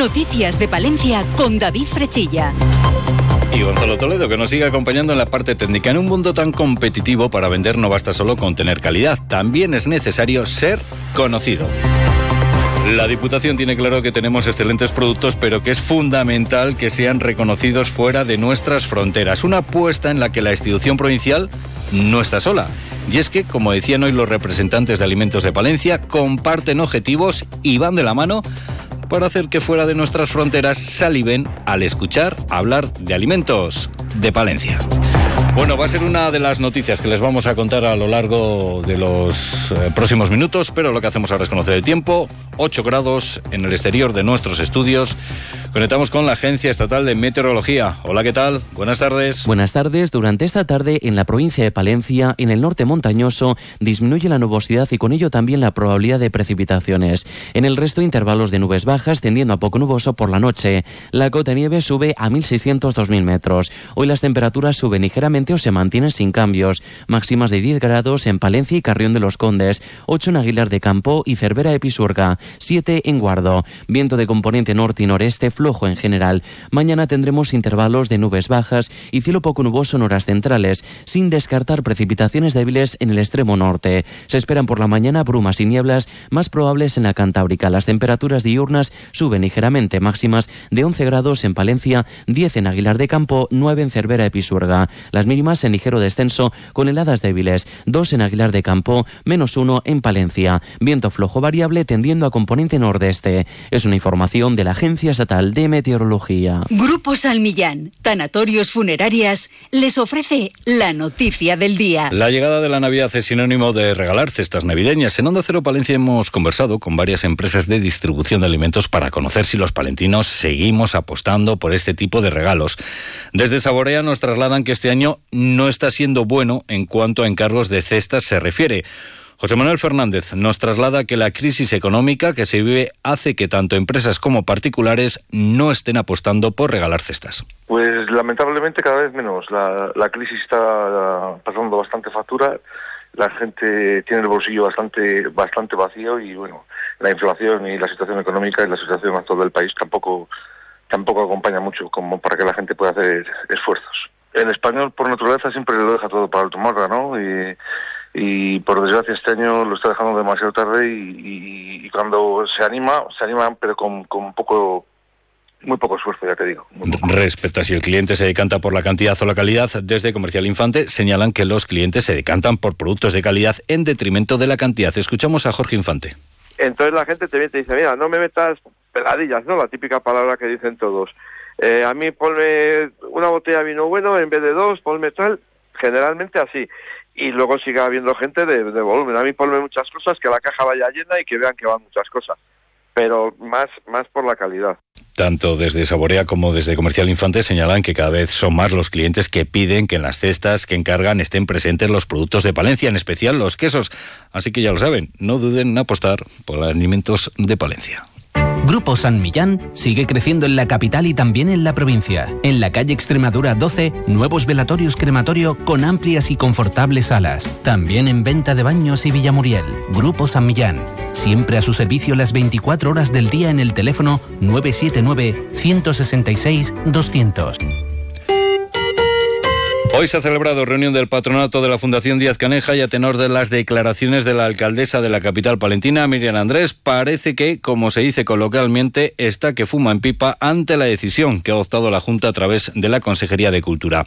Noticias de Palencia con David Frechilla. Y Gonzalo Toledo, que nos sigue acompañando en la parte técnica. En un mundo tan competitivo, para vender no basta solo con tener calidad, también es necesario ser conocido. La Diputación tiene claro que tenemos excelentes productos, pero que es fundamental que sean reconocidos fuera de nuestras fronteras. Una apuesta en la que la institución provincial no está sola. Y es que, como decían hoy los representantes de Alimentos de Palencia, comparten objetivos y van de la mano para hacer que fuera de nuestras fronteras saliven al escuchar hablar de alimentos de Palencia. Bueno, va a ser una de las noticias que les vamos a contar a lo largo de los eh, próximos minutos, pero lo que hacemos ahora es conocer el tiempo. 8 grados en el exterior de nuestros estudios. Conectamos con la Agencia Estatal de Meteorología. Hola, ¿qué tal? Buenas tardes. Buenas tardes. Durante esta tarde en la provincia de Palencia, en el norte montañoso, disminuye la nubosidad y con ello también la probabilidad de precipitaciones. En el resto, intervalos de nubes bajas tendiendo a poco nuboso por la noche. La cota de nieve sube a 1.600-2.000 metros. Hoy las temperaturas suben ligeramente o se mantienen sin cambios. Máximas de 10 grados en Palencia y Carrión de los Condes, 8 en Aguilar de Campo y Cervera de Pisuerga, 7 en Guardo. Viento de componente norte y noreste flojo en general. Mañana tendremos intervalos de nubes bajas y cielo poco nuboso en horas centrales, sin descartar precipitaciones débiles en el extremo norte. Se esperan por la mañana brumas y nieblas más probables en la Cantábrica. Las temperaturas diurnas suben ligeramente, máximas de 11 grados en Palencia, 10 en Aguilar de Campo, 9 en Cervera de Pisuerga. Las mínimas en ligero descenso con heladas débiles, 2 en Aguilar de Campo, menos 1 en Palencia. Viento flojo variable tendiendo a componente nordeste. Es una información de la Agencia Estatal de Meteorología. Grupo Salmillán, Tanatorios Funerarias, les ofrece la noticia del día. La llegada de la Navidad es sinónimo de regalar cestas navideñas. En Onda Cero Palencia hemos conversado con varias empresas de distribución de alimentos para conocer si los palentinos seguimos apostando por este tipo de regalos. Desde Saborea nos trasladan que este año no está siendo bueno en cuanto a encargos de cestas se refiere. José Manuel Fernández nos traslada que la crisis económica que se vive hace que tanto empresas como particulares no estén apostando por regalar cestas. Pues lamentablemente cada vez menos. La, crisis está pasando bastante factura. La gente tiene el bolsillo bastante bastante vacío y bueno, la inflación y la situación económica y la situación actual del país tampoco tampoco acompaña mucho como para que la gente pueda hacer esfuerzos. El español por naturaleza siempre lo deja todo para el tomorrow, ¿no? Y por desgracia este año lo está dejando demasiado tarde y, cuando se anima, se anima pero con, con poco muy poco esfuerzo, ya te digo. Respecto a si el cliente se decanta por la cantidad o la calidad, desde Comercial Infante señalan que los clientes se decantan por productos de calidad en detrimento de la cantidad. Escuchamos a Jorge Infante. Entonces la gente te viene y te dice, mira, no me metas peladillas, ¿no? La típica palabra que dicen todos. Eh, a mí ponme una botella de vino bueno en vez de dos, ponme tal, generalmente así y luego siga habiendo gente de, volumen. A mí ponme muchas cosas, que la caja vaya llena y que vean que van muchas cosas, pero más, más por la calidad. Tanto desde Saborea como desde Comercial Infante señalan que cada vez son más los clientes que piden que en las cestas que encargan estén presentes los productos de Palencia, en especial los quesos. Así que ya lo saben, no duden en apostar por alimentos de Palencia. Grupo San Millán sigue creciendo en la capital y también en la provincia. En la calle Extremadura 12, nuevos velatorios crematorio con amplias y confortables salas. También en venta de baños y Villamuriel. Grupo San Millán. Siempre a su servicio las 24 horas del día en el teléfono 979 166 200. Hoy se ha celebrado reunión del patronato de la Fundación Díaz Caneja y a tenor de las declaraciones de la alcaldesa de la capital palentina, Miriam Andrés, parece que, como se dice coloquialmente, está que fuma en pipa ante la decisión que ha adoptado la Junta a través de la Consejería de Cultura.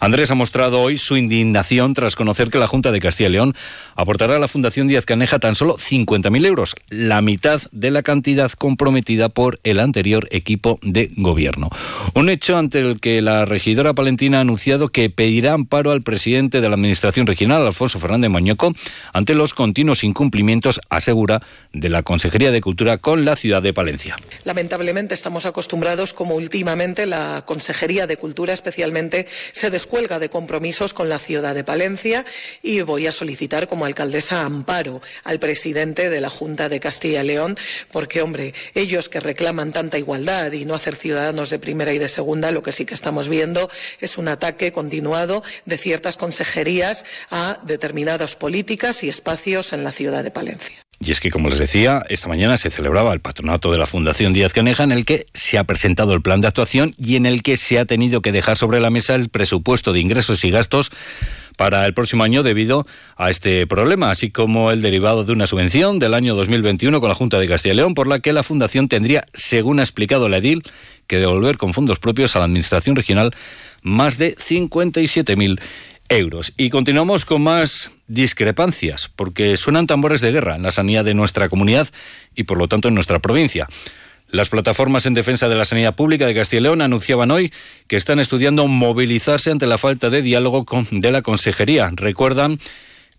Andrés ha mostrado hoy su indignación tras conocer que la Junta de Castilla y León aportará a la Fundación Díaz Caneja tan solo 50.000 euros, la mitad de la cantidad comprometida por el anterior equipo de gobierno. Un hecho ante el que la regidora palentina ha anunciado que pedirá amparo al presidente de la Administración Regional, Alfonso Fernández Mañoco, ante los continuos incumplimientos, asegura, de la Consejería de Cultura con la ciudad de Palencia. Lamentablemente estamos acostumbrados como últimamente la Consejería de Cultura especialmente se descuelga de compromisos con la ciudad de Palencia y voy a solicitar como alcaldesa amparo al presidente de la Junta de Castilla y León porque, hombre, ellos que reclaman tanta igualdad y no hacer ciudadanos de primera y de segunda, lo que sí que estamos viendo es un ataque de ciertas consejerías a determinadas políticas y espacios en la ciudad de Palencia. Y es que, como les decía, esta mañana se celebraba el patronato de la Fundación Díaz Caneja en el que se ha presentado el plan de actuación y en el que se ha tenido que dejar sobre la mesa el presupuesto de ingresos y gastos para el próximo año debido a este problema, así como el derivado de una subvención del año 2021 con la Junta de Castilla y León, por la que la Fundación tendría, según ha explicado la EDIL, que devolver con fondos propios a la Administración Regional más de 57.000 euros. Y continuamos con más discrepancias, porque suenan tambores de guerra en la sanidad de nuestra comunidad y por lo tanto en nuestra provincia. Las plataformas en defensa de la sanidad pública de Castilla y León anunciaban hoy que están estudiando movilizarse ante la falta de diálogo con, de la Consejería. Recuerdan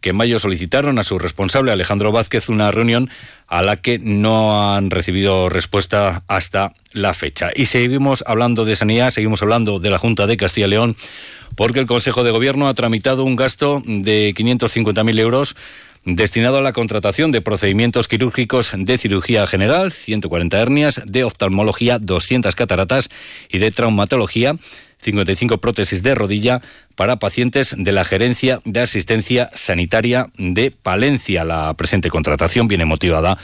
que en mayo solicitaron a su responsable Alejandro Vázquez una reunión a la que no han recibido respuesta hasta la fecha. Y seguimos hablando de sanidad, seguimos hablando de la Junta de Castilla y León, porque el Consejo de Gobierno ha tramitado un gasto de 550.000 euros destinado a la contratación de procedimientos quirúrgicos de cirugía general, 140 hernias, de oftalmología, 200 cataratas y de traumatología, 55 prótesis de rodilla para pacientes de la Gerencia de Asistencia Sanitaria de Palencia. La presente contratación viene motivada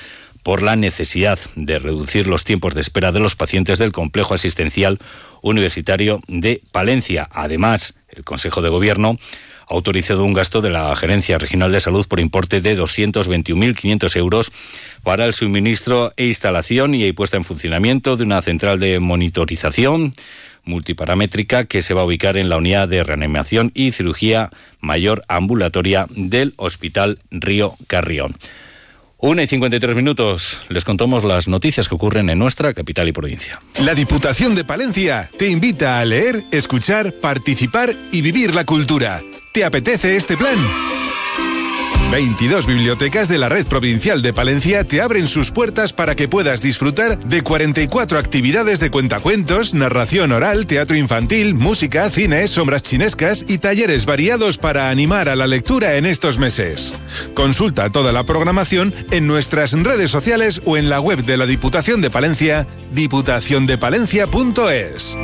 por la necesidad de reducir los tiempos de espera de los pacientes del complejo asistencial universitario de Palencia. Además, el Consejo de Gobierno ha autorizado un gasto de la Gerencia Regional de Salud por importe de 221.500 euros para el suministro e instalación y puesta en funcionamiento de una central de monitorización multiparamétrica que se va a ubicar en la unidad de reanimación y cirugía mayor ambulatoria del Hospital Río Carrión. Una y 53 minutos. Les contamos las noticias que ocurren en nuestra capital y provincia. La Diputación de Palencia te invita a leer, escuchar, participar y vivir la cultura. ¿Te apetece este plan? 22 bibliotecas de la Red Provincial de Palencia te abren sus puertas para que puedas disfrutar de 44 actividades de cuentacuentos, narración oral, teatro infantil, música, cine, sombras chinescas y talleres variados para animar a la lectura en estos meses. Consulta toda la programación en nuestras redes sociales o en la web de la Diputación de Palencia, diputaciondepalencia.es.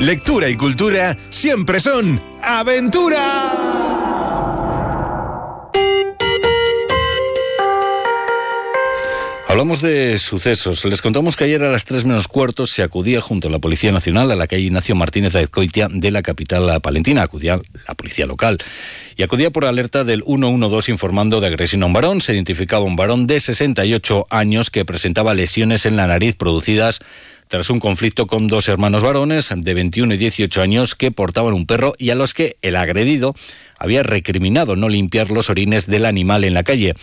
Lectura y cultura siempre son aventura. Hablamos de sucesos. Les contamos que ayer a las 3 menos cuartos se acudía junto a la Policía Nacional a la calle Ignacio Martínez Azcoitia de la capital palentina. Acudía la policía local. Y acudía por alerta del 112 informando de agresión a un varón. Se identificaba un varón de 68 años que presentaba lesiones en la nariz producidas tras un conflicto con dos hermanos varones de 21 y 18 años que portaban un perro y a los que el agredido había recriminado no limpiar los orines del animal en la calle.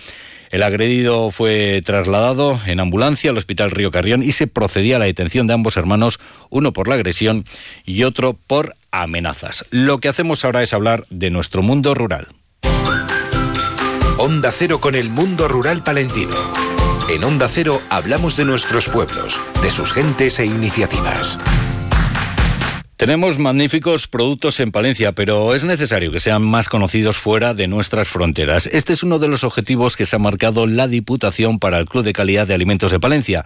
El agredido fue trasladado en ambulancia al Hospital Río Carrión y se procedía a la detención de ambos hermanos, uno por la agresión y otro por amenazas. Lo que hacemos ahora es hablar de nuestro mundo rural. Onda Cero con el mundo rural palentino. En Onda Cero hablamos de nuestros pueblos, de sus gentes e iniciativas. Tenemos magníficos productos en Palencia, pero es necesario que sean más conocidos fuera de nuestras fronteras. Este es uno de los objetivos que se ha marcado la Diputación para el Club de Calidad de Alimentos de Palencia.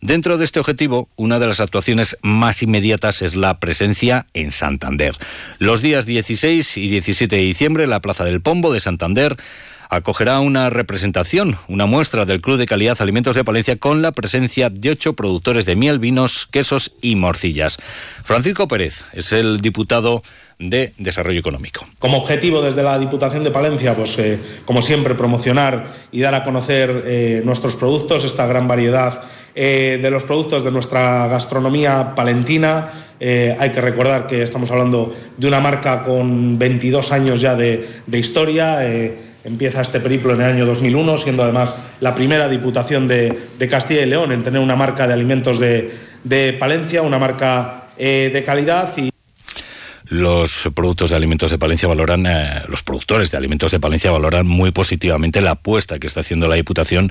Dentro de este objetivo, una de las actuaciones más inmediatas es la presencia en Santander. Los días 16 y 17 de diciembre, la Plaza del Pombo de Santander acogerá una representación, una muestra del Club de Calidad Alimentos de Palencia con la presencia de ocho productores de miel, vinos, quesos y morcillas. Francisco Pérez es el diputado de Desarrollo Económico. Como objetivo desde la Diputación de Palencia, pues eh, como siempre, promocionar y dar a conocer eh, nuestros productos, esta gran variedad eh, de los productos de nuestra gastronomía palentina. hay que recordar que estamos hablando de una marca con 22 años ya de, de historia Empieza este periplo en el año 2001, siendo además la primera Diputación de, Castilla y León en tener una marca de alimentos de, Palencia, una marca eh, de calidad y los productos de alimentos de Palencia valoran, eh, los productores de alimentos de Palencia valoran muy positivamente la apuesta que está haciendo la Diputación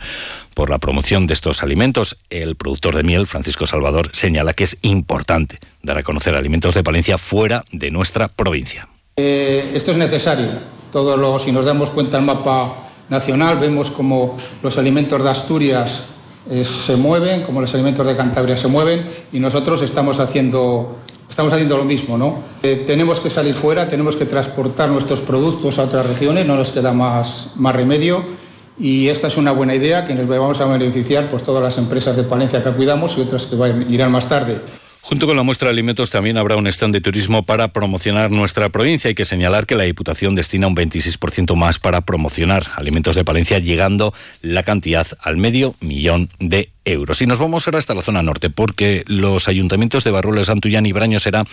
por la promoción de estos alimentos. El productor de miel, Francisco Salvador, señala que es importante dar a conocer alimentos de Palencia fuera de nuestra provincia. Eh, esto es necesario todo si nos damos cuenta del mapa nacional, vemos como los alimentos de Asturias eh, se mueven, como los alimentos de Cantabria se mueven, y nosotros estamos haciendo, estamos haciendo lo mismo. ¿no? Eh, tenemos que salir fuera, tenemos que transportar nuestros productos a otras regiones, no nos queda más, más remedio. y esta es una buena idea que nos vamos a beneficiar pues todas las empresas de Palencia que cuidamos y otras que irán más tarde. Junto con la muestra de alimentos también habrá un stand de turismo para promocionar nuestra provincia. Hay que señalar que la Diputación destina un 26% más para promocionar alimentos de Palencia, llegando la cantidad al medio millón de euros. Y nos vamos ahora hasta la zona norte, porque los ayuntamientos de Barruelo, Santullán y Braño Será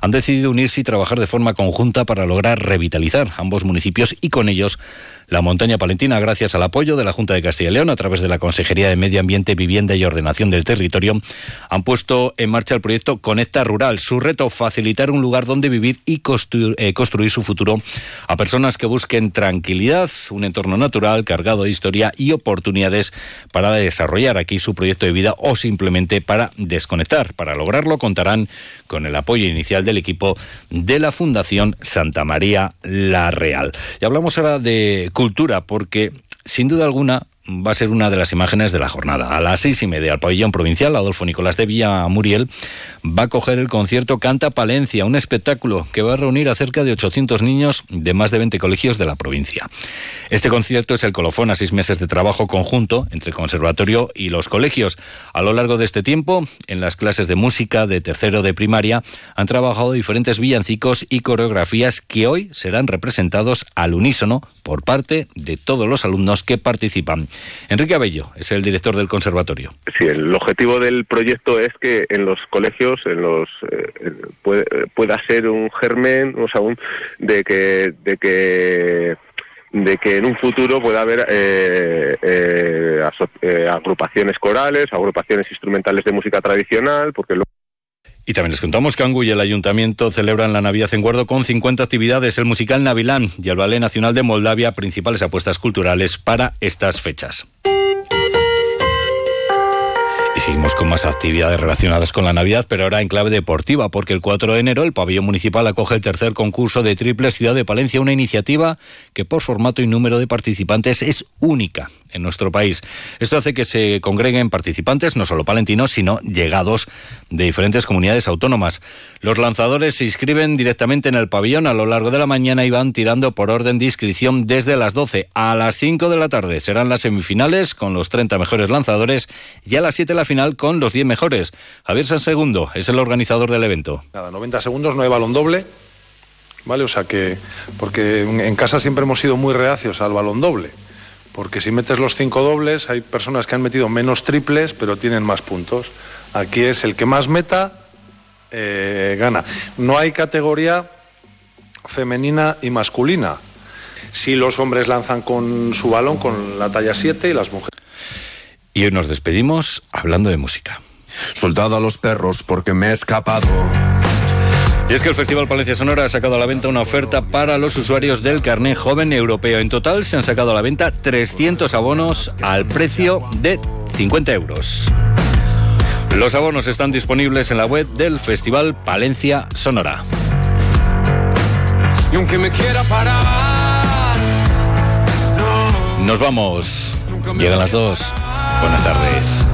han decidido unirse y trabajar de forma conjunta para lograr revitalizar ambos municipios y con ellos la montaña palentina, gracias al apoyo de la Junta de Castilla y León a través de la Consejería de Medio Ambiente, Vivienda y Ordenación del Territorio, han puesto en marcha el proyecto Conecta Rural. Su reto, facilitar un lugar donde vivir y eh, construir su futuro a personas que busquen tranquilidad, un entorno natural cargado de historia y oportunidades para desarrollar aquí su proyecto de vida o simplemente para desconectar. Para lograrlo contarán con el apoyo inicial del equipo de la Fundación Santa María La Real. Y hablamos ahora de cultura porque sin duda alguna va a ser una de las imágenes de la jornada. A las seis y media, el pabellón provincial Adolfo Nicolás de Villa Muriel va a coger el concierto Canta Palencia, un espectáculo que va a reunir a cerca de 800 niños de más de 20 colegios de la provincia. Este concierto es el colofón a seis meses de trabajo conjunto entre el conservatorio y los colegios. A lo largo de este tiempo, en las clases de música de tercero de primaria, han trabajado diferentes villancicos y coreografías que hoy serán representados al unísono por parte de todos los alumnos que participan. Enrique Abello es el director del conservatorio. Sí, el objetivo del proyecto es que en los colegios en los eh, pueda ser un germen, o sea, un, de que de que de que en un futuro pueda haber eh, eh, agrupaciones corales, agrupaciones instrumentales de música tradicional, porque y también les contamos que Angu y el Ayuntamiento celebran la Navidad en Guardo con 50 actividades, el musical Navilán y el Ballet Nacional de Moldavia, principales apuestas culturales para estas fechas. Y seguimos con más actividades relacionadas con la Navidad, pero ahora en clave deportiva, porque el 4 de enero el pabellón municipal acoge el tercer concurso de triple Ciudad de Palencia, una iniciativa que por formato y número de participantes es única en nuestro país. Esto hace que se congreguen participantes, no solo palentinos, sino llegados de diferentes comunidades autónomas. Los lanzadores se inscriben directamente en el pabellón a lo largo de la mañana y van tirando por orden de inscripción desde las 12 a las 5 de la tarde. Serán las semifinales con los 30 mejores lanzadores y a las 7 la final con los 10 mejores. Javier San Segundo es el organizador del evento. Nada, 90 segundos, no hay balón doble. ¿Vale? O sea que, porque en casa siempre hemos sido muy reacios al balón doble porque si metes los cinco dobles, hay personas que han metido menos triples, pero tienen más puntos. Aquí es el que más meta, eh, gana. No hay categoría femenina y masculina. Si los hombres lanzan con su balón, con la talla 7 y las mujeres. Y hoy nos despedimos hablando de música. Soldado a los perros porque me he escapado. Y es que el Festival Palencia Sonora ha sacado a la venta una oferta para los usuarios del carné joven europeo. En total se han sacado a la venta 300 abonos al precio de 50 euros. Los abonos están disponibles en la web del Festival Palencia Sonora. Y aunque me quiera parar, Nos vamos. Llegan las dos. Buenas tardes.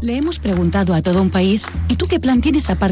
Le hemos preguntado a todo un país, ¿y tú qué plan tienes a partir